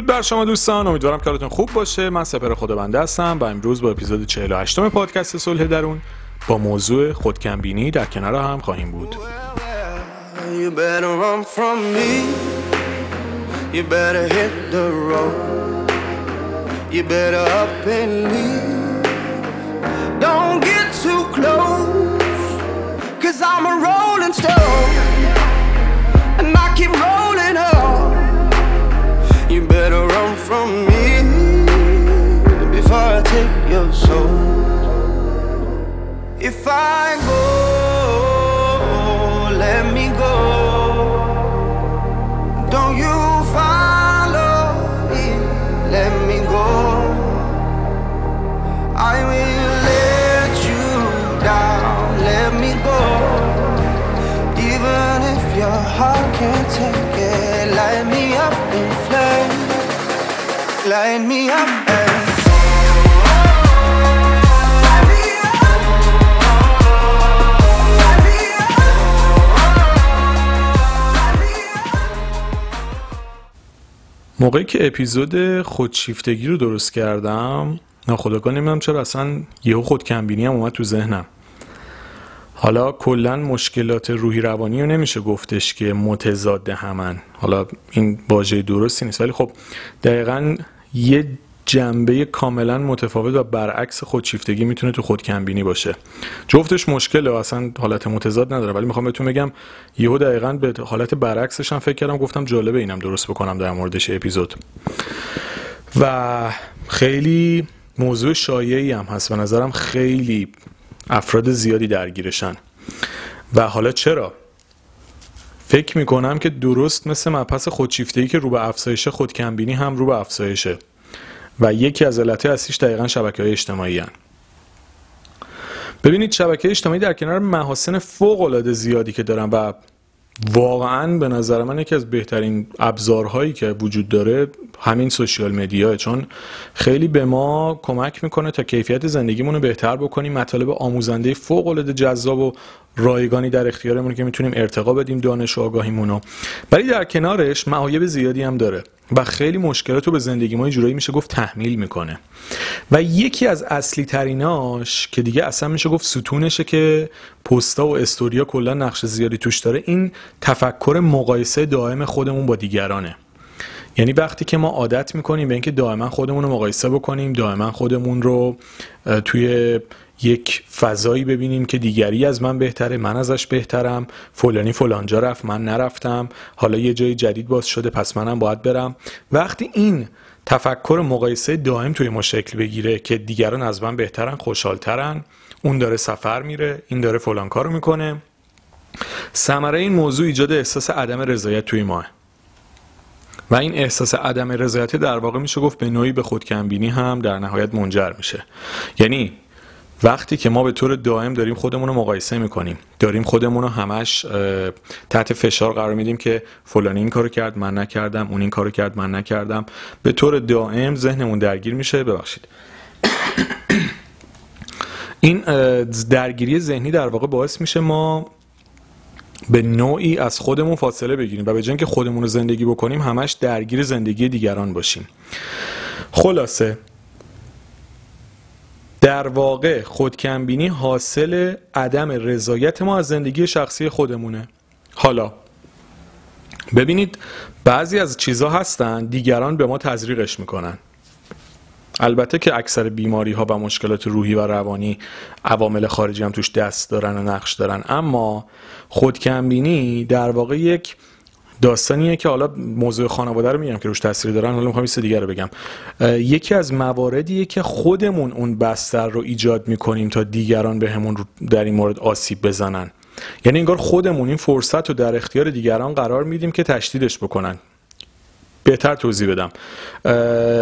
درود بر شما دوستان. امیدوارم که حالتون خوب باشه. من سپر خدا بنده هستم و امروز با اپیزود 48 م پادکست صلح درون با موضوع خودکمبینی در کنار هم خواهیم بود. Cause I'm a rolling stone. And I keep rolling If I go, oh, let me go. Don't you follow me, let me go. I will let you down, let me go. Even if your heart can't take it, light me up in flames, light me up موقعی که اپیزود خودشیفتگی رو درست کردم ناخداگاه نمی‌دونم چرا اصلا یهو خودکمبینی هم اومد تو ذهنم. حالا کلا مشکلات روحی روانی رو نمیشه گفتش که متضاد همن. حالا این واژه درستی نیست ولی خب دقیقا یه جنبه کاملا متفاوت و برعکس خودشیفتگی می‌تونه تو خودکمبینی باشه. جفتش مشکله و اصلا حالت متضاد نداره ولی می‌خوام بهتون بگم یهو دقیقا به حالت برعکسش هم فکر کردم گفتم جالبه اینم درست بکنم در موردش اپیزود. و خیلی موضوع شایعی هم هست. به نظرم خیلی افراد زیادی درگیرشن. و حالا چرا؟ فکر می‌کنم که درست مثل مبحث خودشیفتگی که رو به افزایش خودکمبینی هم رو به افزایشه. و یکی از علتهای اصلیش دقیقا شبکه های اجتماعی هن. ببینید شبکه اجتماعی در کنار محاسن فوق العاده زیادی که دارن و واقعا به نظر من یکی از بهترین ابزارهایی که وجود داره همین سوشیال مدیاه چون خیلی به ما کمک می‌کنه تا کیفیت زندگیمون رو بهتر بکنیم مطالب آموزنده فوق العاده جذاب و رایگانی در اختیارمون که می‌تونیم ارتقا بدیم دانش و آگاهیمونو. ولی در کنارش معایب زیادی هم داره و خیلی مشکلات رو به زندگی ما جورایی میشه گفت تحمیل می‌کنه. و یکی از اصلی تریناش که دیگه اصلا میشه گفت ستونشه که پستا و استوریا کلا نقش زیادی توش داره این تفکر مقایسه دائم خودمون با دیگرانه. یعنی وقتی که ما عادت می‌کنیم به اینکه دائما خودمون رو مقایسه بکنیم دائما خودمون رو توی یک فضایی ببینیم که دیگری از من بهتره من ازش بهترم فلانی فلانجا رفت من نرفتم. حالا یه جای جدید باز شده پس منم باید برم. وقتی این تفکر مقایسه دائم توی ما شکل بگیره که دیگران از من بهترن خوشحالترن اون داره سفر میره این داره فلان کارو می‌کنه. ثمره این موضوع ایجاد احساس عدم رضایت توی ماه. و این احساس عدم رضایت در واقع میشه گفت به نوعی به خودکمبینی هم در نهایت منجر میشه. یعنی وقتی که ما به طور دائم داریم خودمون رو مقایسه می‌کنیم داریم خودمون رو همش تحت فشار قرار میدیم که فلانی این کارو کرد من نکردم اون این کارو کرد من نکردم. به طور دائم ذهنمون درگیر میشه. ببخشید. این درگیری ذهنی در واقع باعث میشه ما به نوعی از خودمون فاصله بگیریم و به جای که خودمون رو زندگی بکنیم همش درگیر زندگی دیگران باشیم. خلاصه در واقع خودکمبینی حاصل عدم رضایت ما از زندگی شخصی خودمونه. حالا ببینید بعضی از چیزها هستن دیگران به ما تزریقش می‌کنن. البته که اکثر بیماری ها و مشکلات روحی و روانی عوامل خارجی هم توش دست دارن و نقش دارن. اما خودکمبینی در واقع یک داستانیه که حالا موضوع خانواده رو میگم که روش تاثیر دارن حالا می‌خوام چیز دیگه رو بگم. یکی از مواردیه که خودمون اون بستر رو ایجاد می‌کنیم تا دیگران به همون در این مورد آسیب بزنن. یعنی انگار خودمون این فرصت رو در اختیار دیگران قرار میدیم که تشدیدش بکنن. بهتر توضیح بدم.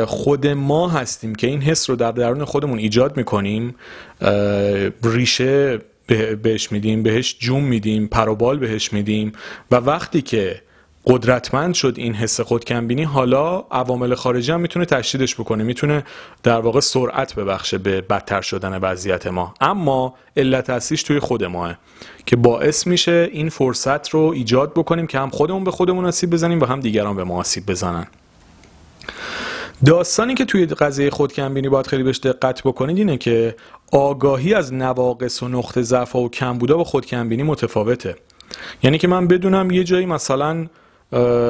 خود ما هستیم که این حس رو در درون خودمون ایجاد می‌کنیم. ریشه بهش میدیم بهش جوم میدیم پروبال بهش میدیم. و وقتی که قدرتمند شد این حس خودکمبینی حالا عوامل خارجی هم می‌تونه تشدیدش بکنه می‌تونه در واقع سرعت ببخشه به بدتر شدن وضعیت ما. اما علت اصلیش توی خود ماه که باعث میشه این فرصت رو ایجاد بکنیم که هم خودمون به خودمون آسیب بزنیم و هم دیگران به ما آسیب بزنن. داستانی که توی قضیه خودکمبینی باید خیلی بهش دقت بکنید اینه که آگاهی از نواقص و نقطه ضعف و کمبودا با خودکمبینی متفاوته. یعنی که من بدونم یه جایی مثلا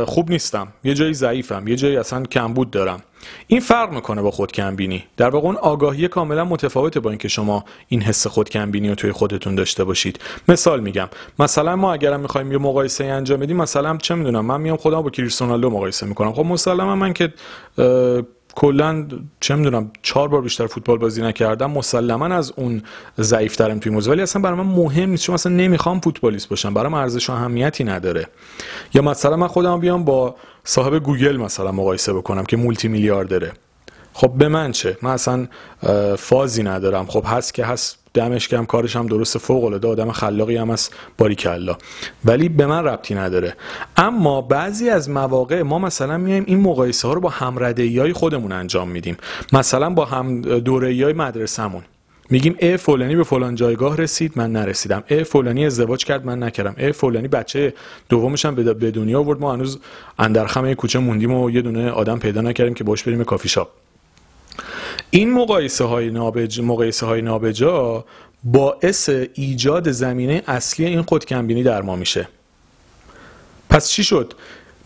خوب نیستم. یه جایی ضعیفم. یه جایی اصلا کمبود دارم. این فرق می‌کنه با خودکمبینی. در واقع اون آگاهی کاملا متفاوته با اینکه شما این حس خودکمبینی رو توی خودتون داشته باشید. مثال میگم. مثلا ما اگرم می‌خوایم یه مقایسه انجام بدیم مثلا چه می‌دونم من میام خودم با کریستیانو مقایسه می‌کنم. خب مسلما من که کلا چه می‌دونم چهار بار بیشتر فوتبال بازی نکردم مسلما از اون ضعیف ترم توی موضوع. ولی اصلا برای من مهم نیست چون اصلا نمی‌خوام فوتبالیست باشم. برام ارزش و اهمیتی نداره. یا مثلا من خودم بیام با صاحب گوگل مثلا مقایسه بکنم که مولتی میلیاردره خب به من چه؟ من اصلا فازی ندارم. خب هست که هست دمش گرم کارش هم درسته فوق العاده آدم خلاقی هم از باریکلا. ولی به من ربطی نداره. اما بعضی از مواقع ما مثلا میایم این مقایسه ها رو با همردهی های خودمون انجام میدیم. مثلا با هم دوره های مدرسهمون. میگیم ا فلانی به فلان جایگاه رسید من نرسیدم. ا فلانی ازدواج کرد من نکردم. ا فلانی بچه دومش هم به دنیا آورد ما هنوز اندرخم کوچه موندیم و یه دونه آدم پیدا نکردیم که باش بریم کافی شاپ. این مقایسه های نابج مقایسه های نابجا باعث ایجاد زمینه اصلی این خودکمبینی در ما میشه. پس چی شد؟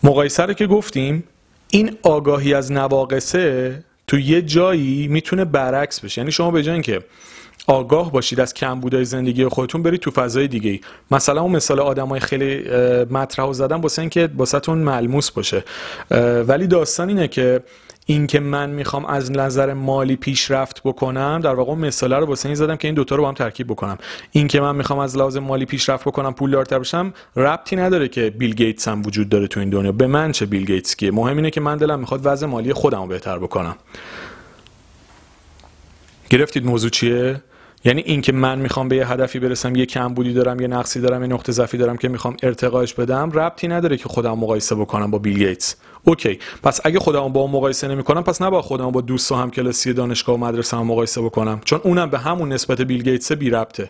مقایسه رو که گفتیم این آگاهی از نواقصه تو یه جایی می‌تونه برعکس بشه. یعنی شما به جای که آگاه باشید از کمبودهای زندگی خودتون برید تو فضای دیگه ای مثلا اون مثال آدمای خیلی مطرح زدن واسه اینکه واسهتون ملموس باشه. ولی داستان اینه که اینکه من می‌خوام از نظر مالی پیشرفت بکنم در واقع مثاله رو واسه این زدم که این دوتا رو با هم ترکیب بکنم. اینکه من می‌خوام از لحاظ مالی پیشرفت بکنم پولدارتر بشم ربطی نداره که بیل گیتس هم وجود داره تو این دنیا. به من چه بیل گیتس کیه؟ مهم اینه که من دلم می‌خواد وضع مالی خودم رو بهتر بکنم. گرفتید موضوع چیه؟ یعنی اینکه من می‌خوام به یه هدفی برسم یه کمبودی دارم یه نقصی دارم یه نقطه ضعفی دارم که می‌خوام ارتقاش بدم ربطی نداره که خودم مقایسه بکنم با بیل گیتس. okay پس اگه خودم با اون مقایسه نمی‌کنم پس نباید خودم با دوست و همکلاسی دانشگاه و مدرسه هم مقایسه بکنم چون اونم به همون نسبت بیل گیتس بی ربطه.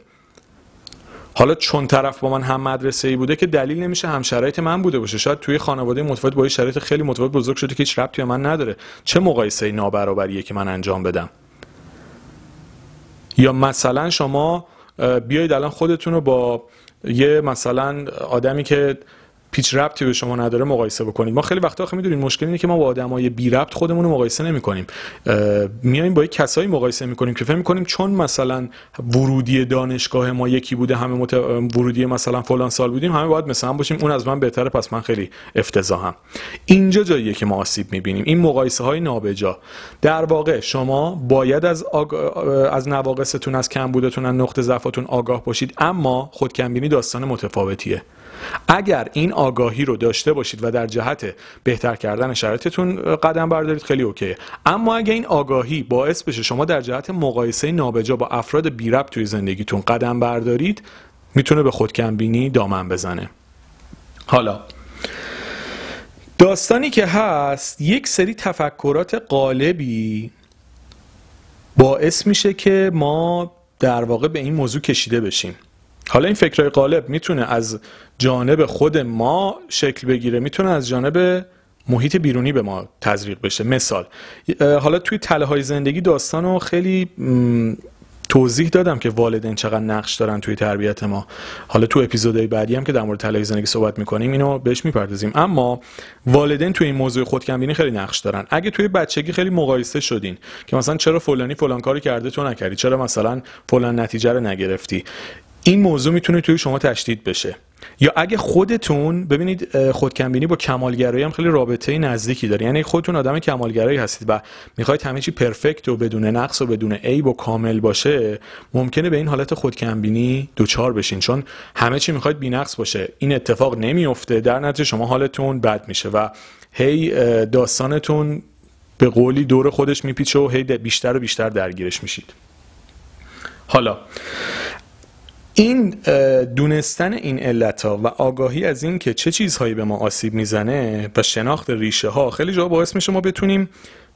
حالا چون طرف با من هم مدرسه ای بوده که دلیل نمیشه هم شرایط من بوده باشه. شاید توی خانواده متفاوت با شرایط خیلی متفاوت بزرگ شده که هیچ ربطی به من نداره. چه مقایسه نابرابریه که من انجام بدم؟ یا مثلا شما بیایید الان خودتون رو با یه مثلا آدمی که پیچ ربطی به شما نداره مقایسه بکنید ما خیلی وقتا آخه می‌دونید مشکل اینه که ما با آدمای بی ربط خودمون رو مقایسه نمی‌کنیم. میایم با یک کسایی مقایسه می‌کنیم که فکر می‌کنیم چون مثلا ورودی دانشگاه ما یکی بوده همه مت... ورودی مثلا فلان سال بودیم همه باید مثلا باشیم. اون از من بهتره پس من خیلی افتضاحم. اینجا جاییه که ما آسیب می‌بینیم. این مقایسه های نابجا. در واقع شما باید از آگ... از نواقصتون از کمبودتون از نقطه ضعفتون آگاه باشید اما خودکمبینی داستان متفاوتیه. اگر این آگاهی رو داشته باشید و در جهت بهتر کردن شرایطتون قدم بردارید خیلی اوکیه اما اگر این آگاهی باعث بشه شما در جهت مقایسه نابجا با افراد بی ربط توی زندگیتون قدم بردارید می‌تونه به خودکمبینی دامن بزنه. حالا داستانی که هست یک سری تفکرات قالبی باعث میشه که ما در واقع به این موضوع کشیده بشیم. حالا این فکرهای قالب می‌تونه از جانب خود ما شکل بگیره می‌تونه از جانب محیط بیرونی به ما تزریق بشه. مثال حالا توی تله های زندگی داستان رو خیلی توضیح دادم که والدین چقدر نقش دارن توی تربیت ما. حالا تو اپیزودهای بعدی هم که در مورد تله زندگی صحبت می‌کنیم اینو بهش می‌پردازیم. اما والدین توی این موضوع خودکمبینی خیلی نقش دارن. اگه توی بچگی خیلی مقایسه شدین که مثلا چرا فلانی فلان کاری کرده تو نکردی؟ چرا مثلا فلان نتیجه رو نگرفتی؟ این موضوع می‌تونه توی شما تشدید بشه. یا اگه خودتون ببینید خودکمبینی با کمالگرایی هم خیلی رابطه نزدیکی داره. یعنی خودتون آدم کمالگرایی هستید و می‌خواید همه چی پرفکت و بدون نقص و بدون عیب و کامل باشه ممکنه به این حالت خودکمبینی دوچار بشین. چون همه چی می‌خواید بی‌نقص باشه. این اتفاق نمیفته در نتیجه شما حالتون بد میشه و هی داستانتون به قولی دور خودش میپیچه و هی بیشتر و بیشتر درگیرش میشید. حالا این دونستن این علت ها و آگاهی از این که چه چیزهایی به ما آسیب می‌زنه و شناخت ریشه ها خیلی جا باعث میشه ما بتونیم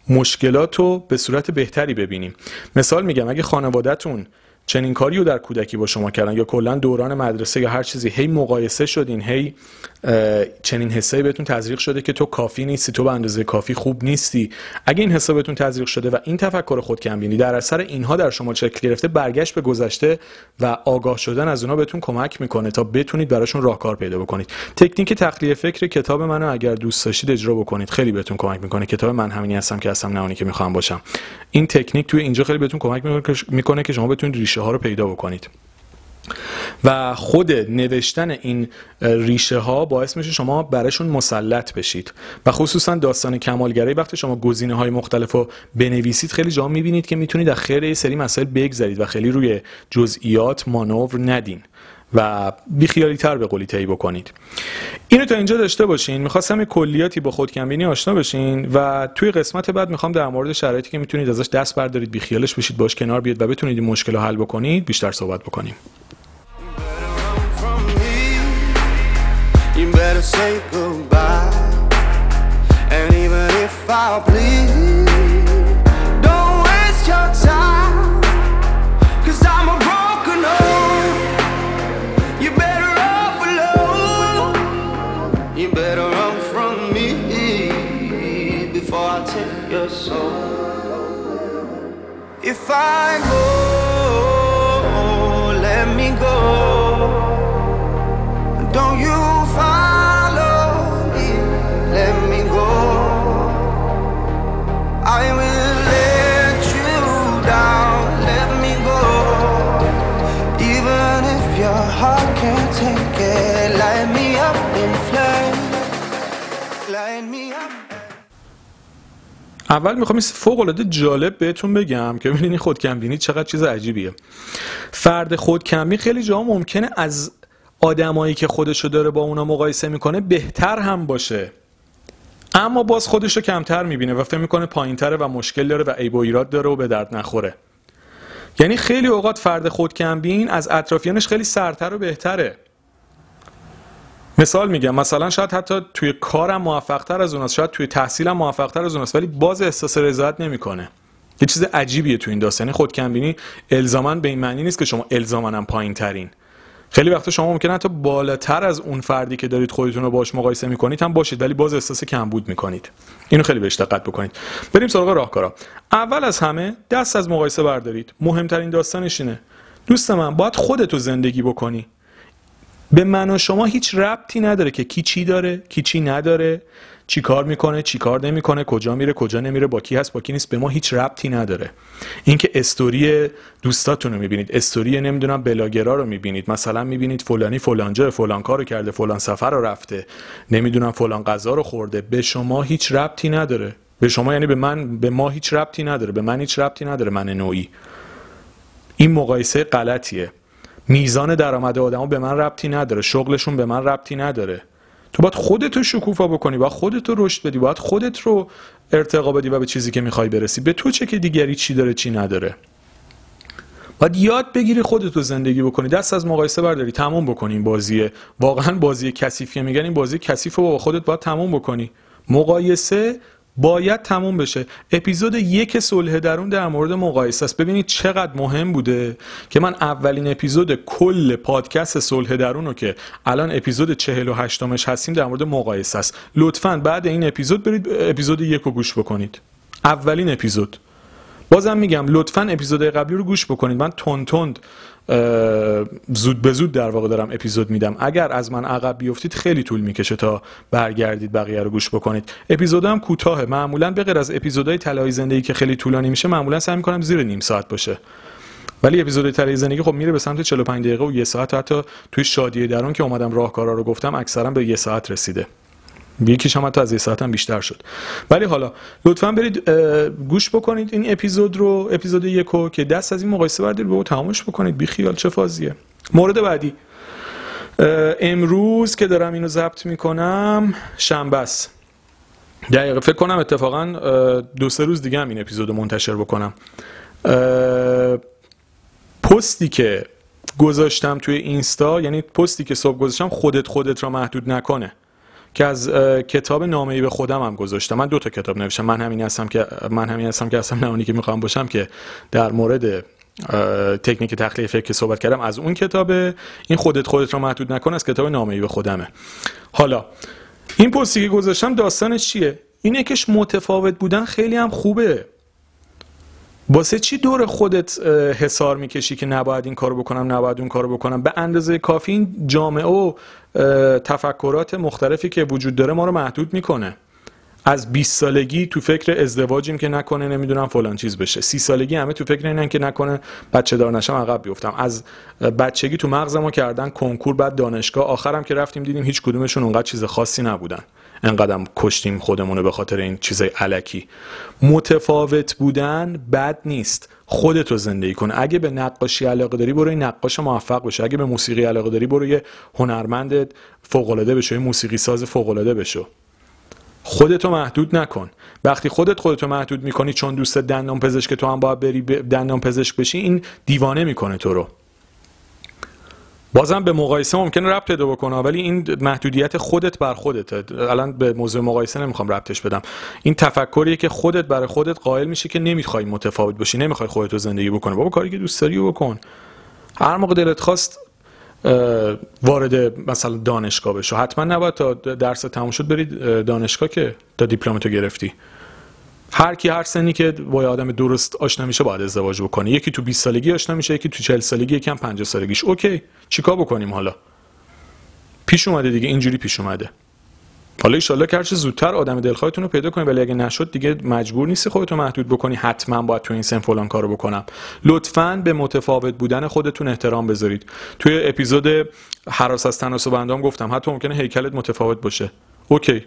مشکلات رو به صورت بهتری ببینیم. مثال میگم اگه خانوادهتون چنین کاری رو در کودکی با شما کردن یا کلا دوران مدرسه یا هر چیزی. هی مقایسه شدین هی چنین حسایی بهتون تزریق شده که تو کافی نیستی تو به اندازه کافی خوب نیستی. اگه این حسا بهتون تزریق شده و این تفکر خود بینی در اثر اینها در شما شکل گرفته برگشت به گذشته و آگاه شدن از اونها بهتون کمک می‌کنه تا بتونید براشون راهکار پیدا بکنید. تکنیک تخلیه فکر کتاب منو اگر دوست داشتید اجرا بکنید. خیلی بهتون کمک می‌کنه. کتاب من همینی هستم که هستم نه که می‌خوام باشم. این تکنیک توی اینجا خیلی بهتون کمک می‌کنه که شما بتونید ریشه ها رو پیدا بکنید. و خود نوشتن این ریشه ها باعث میشه شما براشون مسلط بشید. و خصوصا داستان کمالگرایی وقتی شما گزینه های مختلف رو بنویسید خیلی جا می‌بینید که می‌تونید از خیر سری مسائل بگذرید و خیلی روی جزئیات مانور ندین. و بیخیالی تر به قولی بکنید. اینو تا اینجا داشته باشین. می‌خواستم کلیاتی با خودکمبینی آشنا بشین و توی قسمت بعد می‌خوام در مورد شرایطی که می‌تونید ازش دست بردارید بیخیالش بشید باش کنار بیاد و بتونید این مشکل رو حل بکنید بیشتر صحبت بکنیم. You bleed, I take your soul. If I go, let me go. اول می‌خوام فوق العاده جالب بهتون بگم که ببینید خودکمبینی چقدر چیز عجیبیه. فرد خودکمبین خیلی جا ممکنه از آدمایی که خودشو داره با اونا مقایسه می‌کنه بهتر هم باشه. اما باز خودشو کمتر می‌بینه و فکر می‌کنه پایینتره و مشکل داره و عیب و ایراد داره و به درد نخوره. یعنی خیلی اوقات فرد خودکمبین از اطرافیانش خیلی سرتر و بهتره. مثال میگم مثلا شاید حتی توی کارم موفقتر از اوناست شاید توی تحصیلم موفقتر از اوناست ولی باز احساس رضایت نمی‌کنه. یه چیز عجیبیه تو این داستان یعنی خودکمبینی الزاما به این معنی نیست که شما الزاما پایین ترین خیلی وقتا شما ممکنه حتی بالاتر از اون فردی که دارید خودتون رو باش مقایسه می‌کنید هم باشید ولی باز احساس کمبود می‌کنید. اینو خیلی بهش دقت بکنید. بریم سراغ راهکارا. اول از همه دست از مقایسه بردارید. مهمترین داستانش اینه. دوست من باید خودتو زندگی بکنی. به من و شما هیچ ربطی نداره که کی چی داره کی چی نداره چی کار می‌کنه چی کار نمی‌کنه کجا میره کجا نمیره با کی هست با کی نیست به ما هیچ ربطی نداره. اینکه استوری دوستاتون رو می‌بینید استوری نمی‌دونم بلاگرا رو می‌بینید مثلا می‌بینید فلانی فلان جا فلان کارو کرده فلان سفر رو رفته نمی‌دونم فلان غذا رو خورده به شما هیچ ربطی نداره. به شما یعنی به من به ما هیچ ربطی نداره به من هیچ ربطی نداره من نوعی. این مقایسه غلطیه. میزان درآمد آدما به من ربطی نداره شغلشون به من ربطی نداره. تو باید خودت رو شکوفا بکنی باید خودت رو رشد بدی باید خودت رو ارتقا بدی و به چیزی که می‌خوای برسی. به تو چه که دیگری چی داره چی نداره. باید یاد بگیری خودت رو زندگی بکنی. دست از مقایسه برداری تموم بکنی این بازیه. واقعا بازی کثیفیه. میگن این بازی کثیف رو با خودت باید تموم بکنی. مقایسه باید تموم بشه. اپیزود یک صلح درون در مورد مقایسه است. ببینید چقدر مهم بوده که من اولین اپیزود کل پادکست صلح درون رو که الان اپیزود 48 مش هستیم در مورد مقایسه است. لطفا بعد این اپیزود برید اپیزود یک رو گوش بکنید. اولین اپیزود. بازم میگم لطفا اپیزود قبلی رو گوش بکنید. من تند تند زود به زود در واقع دارم اپیزود میدم. اگر از من عقب بیفتید خیلی طول می‌کشه تا برگردید بقیه رو گوش بکنید. اپیزودم کوتاهه. معمولا به غیر از اپیزودهای طلای زندگی که خیلی طولانی میشه معمولا سعی می‌کنم زیر نیم ساعت باشه. ولی اپیزود طلای زندگی خب میره به سمت 45 دقیقه و یه ساعت. حتی توی شادی درون که اومدم راهکارا رو گفتم اکثرا به یه ساعت رسیده. یکیش هم حتی از یه ساعت بیشتر شد. ولی حالا لطفا برید گوش بکنید این اپیزود رو اپیزود یکو که دست از این مقایسه بردارید به تمامش بکنید. بی خیال چه فازیه. مورد بعدی. امروز که دارم اینو ضبط می‌کنم شنبه است. دقیقه فکر کنم اتفاقا دو سه روز دیگه هم این اپیزود منتشر بکنم. پستی که گذاشتم توی اینستا یعنی پستی که صبح گذاشتم خودت خودت را محدود نکنه. که از کتاب نامه ای به خودم هم گذاشتم. من دو تا کتاب نوشتم. من همین هستم که من همین هستم که اصلا نمانی که می‌خوام باشم که در مورد تکنیک تخلیه فکر که صحبت کردم. از اون کتابه این خودت خودت رو محدود نکن از کتاب نامه به خودمه. حالا این پستی که گذاشتم داستانش چیه؟ اینه که متفاوت بودن خیلی هم خوبه. واسه چی دور خودت حسار می‌کشی که نباید این کارو بکنم نباید اون کارو بکنم؟ به اندازه کافی این جامعه و تفکرات مختلفی که وجود داره ما رو محدود می‌کنه. از 20 سالگی تو فکر ازدواجیم که نکنه نمی‌دونم فلان چیز بشه. 30 سالگی همه تو فکر اینن که نکنه بچه دار نشم عقب بیفتم. از بچگی تو مغز ما کردن کنکور بعد دانشگاه. آخرم که رفتیم دیدیم هیچ کدومشون اونقدر چیز خاصی نبودن. انقدرم کشتیم خودمونه به خاطر این چیزای علکی. متفاوت بودن بد نیست. خودتو زندگی کن. اگه به نقاشی علاقه داری برو نقاش موفق بشه. اگه به موسیقی علاقه داری برو یه هنرمند فوق العاده بشو یه موسیقی ساز فوق العاده بشو. خودتو محدود نکن. وقتی خودت خودتو محدود می‌کنی چون دوست دندان پزشک تو هم باید بری دندان پزشک بشی این دیوانه می‌کنه تو رو. بازم به مقایسه ممکنه ربط پیدا بکنه ولی این محدودیت خودت بر خودت الان به موضوع مقایسه نمی‌خوام ربطش بدم. این تفکریه که خودت برای خودت قائل میشه که نمی‌خوای متفاوت باشی نمی‌خوای خودت رو زندگی بکنی. بابا کاری که دوست داری بکن. هر موقع دلت خواست وارد مثلا دانشگاه بشو. حتما نباید تا درس تموم شد برید دانشگاه که تا دیپلمتو گرفتی. هر کی هر سنی که با آدم درست آشنا میشه باید ازدواج بکنه. یکی تو 20 سالگی آشنا میشه یکی تو 40 سالگی یکی هم 50 سالگیش. اوکی چیکار بکنیم حالا؟ پیش اومده دیگه اینجوری پیش اومده. حالا ایشالله که هرچه زودتر آدم دلخواهتون رو پیدا کنید ولی اگه نشد دیگه مجبور نیستی خودتو محدود بکنی. حتما باید تو این سن فلان کارو بکنم. لطفا به متفاوت بودن خودتون احترام بذارید. توی اپیزود حراس از تناسب اندام گفتم حتی ممکنه هیکلت متفاوت باشه. اوکی.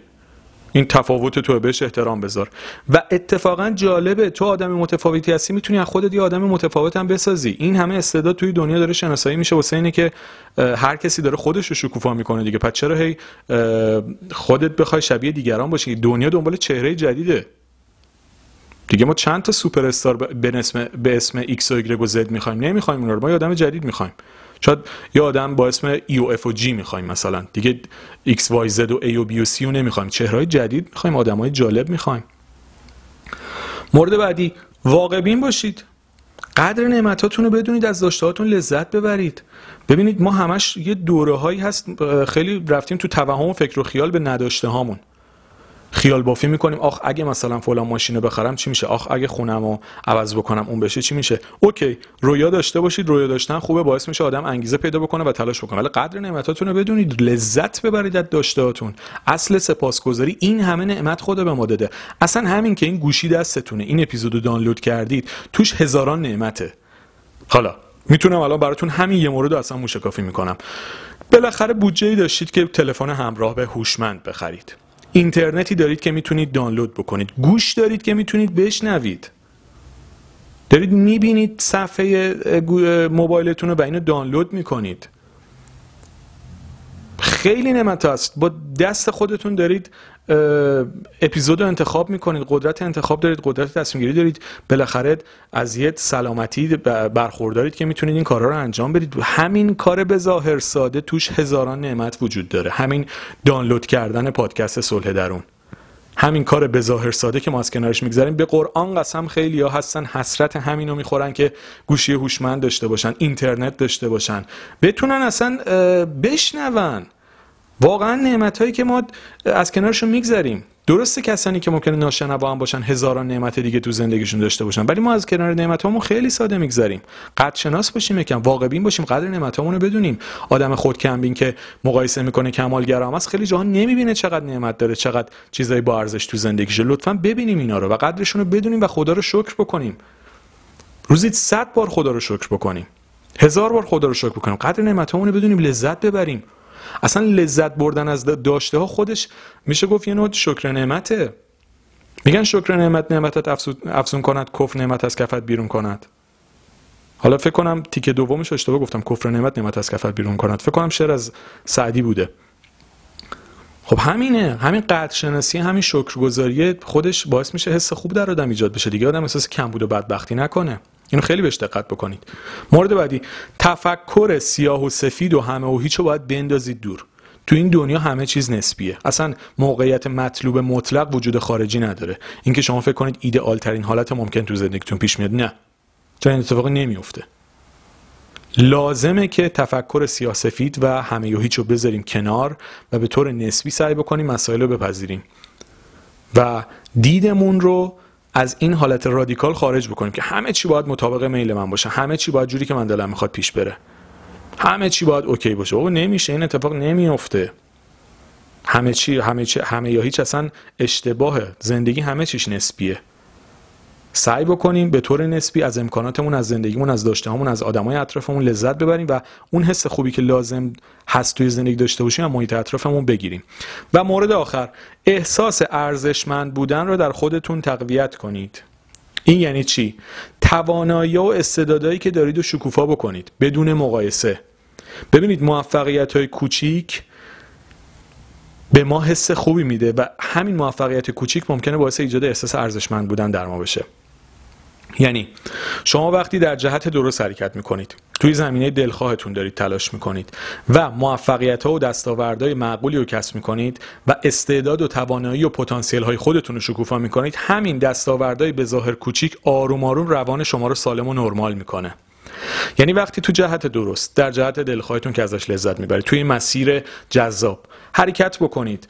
این تفاوت تو بهش احترام بذار. و اتفاقا جالبه تو آدم متفاوتی هستی می‌تونی از خودت یه آدم متفاوت هم بسازی. این همه استعداد توی دنیا داره شناسایی میشه. واسه اینه که هر کسی داره خودش رو شکوفا می‌کنه دیگه. پس چرا هی خودت بخوای شبیه دیگران باشی؟ دنیا دنبال چهره جدیده. دیگه ما چند تا سوپر استار به اسم به اسم ایکس و ایگرگ و زد می‌خوایم؟ نمی‌خوایم اونا رو. ما یه آدم جدید می‌خوایم. شاید یه آدم با اسم A و F و G می‌خوایم مثلا. دیگه X Y Z و A و B و C رو نمی‌خوایم. چهره‌های جدید می‌خوایم آدمای جالب می‌خوایم. مورد بعدی واقع بین باشید. قدر نعمتاتون رو بدونید از داشتهاتون لذت ببرید. ببینید ما همش یه دوره هایی هست خیلی رفتیم تو توهم و فکر و خیال به نداشته هامون خیال بافی می‌کنیم. آخ اگه مثلا فلان ماشین رو بخرم چی میشه؟ آخ اگه خونم رو عوض بکنم اون بشه چی میشه؟ اوکی رویا داشته باشید. رویا داشتن خوبه باعث میشه آدم انگیزه پیدا بکنه و تلاش بکنه. ولی قدر نعمتاتون رو بدونید. لذت ببرید از داشتهاتون اصل سپاسگزاری این همه نعمت خدا به ما داده. اصلا همین که این گوشی دستتونه این اپیزودو دانلود کردید توش هزاران نعمته. حالا می‌تونم الان براتون همین یه مورد اصلا موشکافی می‌کنم. بالاخره بودجه ای داشتید که تلفن همراه به هوشمند بخرید. اینترنتی دارید که می‌تونید دانلود بکنید. گوش دارید که می‌تونید بشنوید. دارید می‌بینید صفحه موبایلتون رو و اینو دانلود می‌کنید. خیلی نعمت است. با دست خودتون دارید اپیزود رو انتخاب می‌کنید قدرت انتخاب دارید قدرت تصمیم گیری دارید. بالاخره از یه سلامتی برخوردارید که می‌تونید این کارها رو انجام بدید. همین کار به ظاهر ساده توش هزاران نعمت وجود داره. همین دانلود کردن پادکست صلح درون. همین کار به ظاهر ساده که ما از کنارش می‌گذاریم. به قرآن قسم خیلی ها هستن حسرت همینو می‌خورن که گوشی هوشمند داشته باشن اینترنت داشته باشن. بتونن اصلا بشنون. واقعا نعمت هایی که ما از کنارشون میگذریم. درسته کسانی که ممکنه ناشنوا هم باشن هزاران نعمت دیگه تو زندگیشون داشته باشن ولی ما از کنار نعمت هامون خیلی ساده میگذریم. قد شناس باشیم یکم واقع بین باشیم قدر نعمت رو بدونیم. آدم خود کمبین که مقایسه می‌کنه کمالگرا است خیلی جاها نمی‌بینه چقدر نعمت داره چقدر چیزای با ارزش تو زندگیشه. لطفا ببینیم اینا رو و قدرشون رو بدونیم و خدا رو شکر بکنیم. روزی 100 بار خدا رو شکر بکنیم. هزار بار خدا رو شکر بکنیم. قدر نعمت رو بدونیم لذت ببریم. اصلا لذت بردن از داشته ها خودش میشه گفت یه نوع شکر نعمته. میگن شکر نعمت نعمتت افزون کند کفر نعمت از کفت بیرون کند. حالا فکر کنم تیکه دومش اشتباه گفتم کفر نعمت نعمت از کفت بیرون کند. فکر کنم شعر از سعدی بوده. خب همینه همین قدر شناسی همین شکرگزاری خودش باعث میشه حس خوب در آدم ایجاد بشه. دیگه آدم احساس کم بود و بدبختی نکنه. اینو خیلی بهش دقت بکنید. مورد بعدی تفکر سیاه و سفید و همه و هیچ رو باید بندازید دور. تو این دنیا همه چیز نسبیه. اصلا موقعیت مطلوب مطلق وجود خارجی نداره. اینکه شما فکر کنید ایدئال ترین حالت ممکن تو زندگیتون پیش میاد نه. چون این اتفاق نمیفته لازمه که تفکر سیاسفید و همه و هیچ رو بذاریم کنار و به طور نسبی سعی بکنیم مسائل رو بپذیریم. و دیدمون رو از این حالت رادیکال خارج بکنیم که همه چی باید مطابق میل من باشه. همه چی باید جوری که من دلم می‌خواد پیش بره. همه چی باید اوکی باشه. او نمیشه. این اتفاق نمیفته همه چی همه چی همه یا هیچ اصلا اشتباهه زندگی همه چیش نسبیه. سعی بکنیم به طور نسبی از امکاناتمون از زندگیمون از داشتهامون از آدمای اطرافمون لذت ببریم و اون حس خوبی که لازم هست توی زندگی داشته باشیم و محیط اطرافمون بگیریم. و مورد آخر احساس ارزشمند بودن رو در خودتون تقویت کنید. این یعنی چی؟ توانایی و استعدادایی که دارید و شکوفا بکنید بدون مقایسه. ببینید موفقیت های کوچیک به ما حس خوبی میده و همین موفقیت کوچیک ممکنه باعث ایجاد احساس ارزشمند بودن در ما بشه. یعنی شما وقتی در جهت درست حرکت می‌کنید توی زمینه دلخواهتون دارید تلاش می‌کنید و موفقیت ها و دستاوردهای معقولی رو کسب می‌کنید و استعداد و توانایی و پتانسیل های خودتون رو شکوفا می‌کنید همین دستاوردهای به ظاهر کوچیک آروم آروم روان شما رو سالم و نرمال می‌کنه. یعنی وقتی تو جهت درست در جهت دلخواهتون که ازش لذت می‌برید توی مسیر جذاب حرکت بکنید.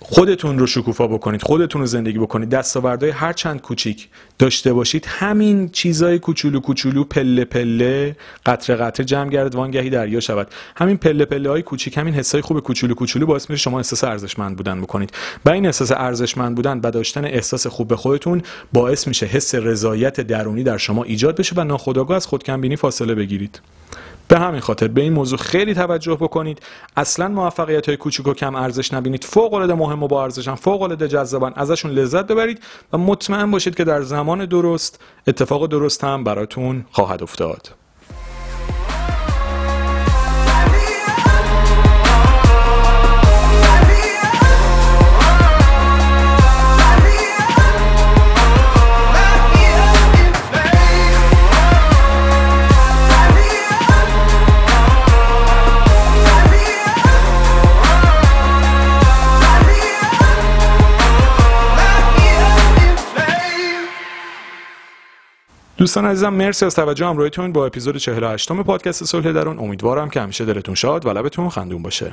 خودتون رو شکوفا بکنید خودتون رو زندگی بکنید دستاوردهای هر چند کوچیک داشته باشید همین چیزای کوچولو کوچولو پله پله قطره قطره جمع گردد وانگهی دریا شود. همین پله پله های کوچیک همین حسای خوب کوچولو کوچولو باعث میشه شما احساس ارزشمند بودن بکنید. و این احساس ارزشمند بودن و داشتن احساس خوب به خودتون باعث میشه حس رضایت درونی در شما ایجاد بشه و ناخودآگاه از خودکمبینی فاصله بگیرید. به همین خاطر به این موضوع خیلی توجه بکنید. اصلا موفقیت های کوچیک و کم ارزش نبینید. فوق العاده مهم و با ارزشن. فوق العاده جذابن. ازشون لذت ببرید و مطمئن باشید که در زمان درست اتفاق درست هم براتون خواهد افتاد. دوستان عزیزم مرسی از توجه همراهیتون با اپیزود 48 پادکست صلح درون. امیدوارم که همیشه دلتون شاد و لبتون خندون باشه.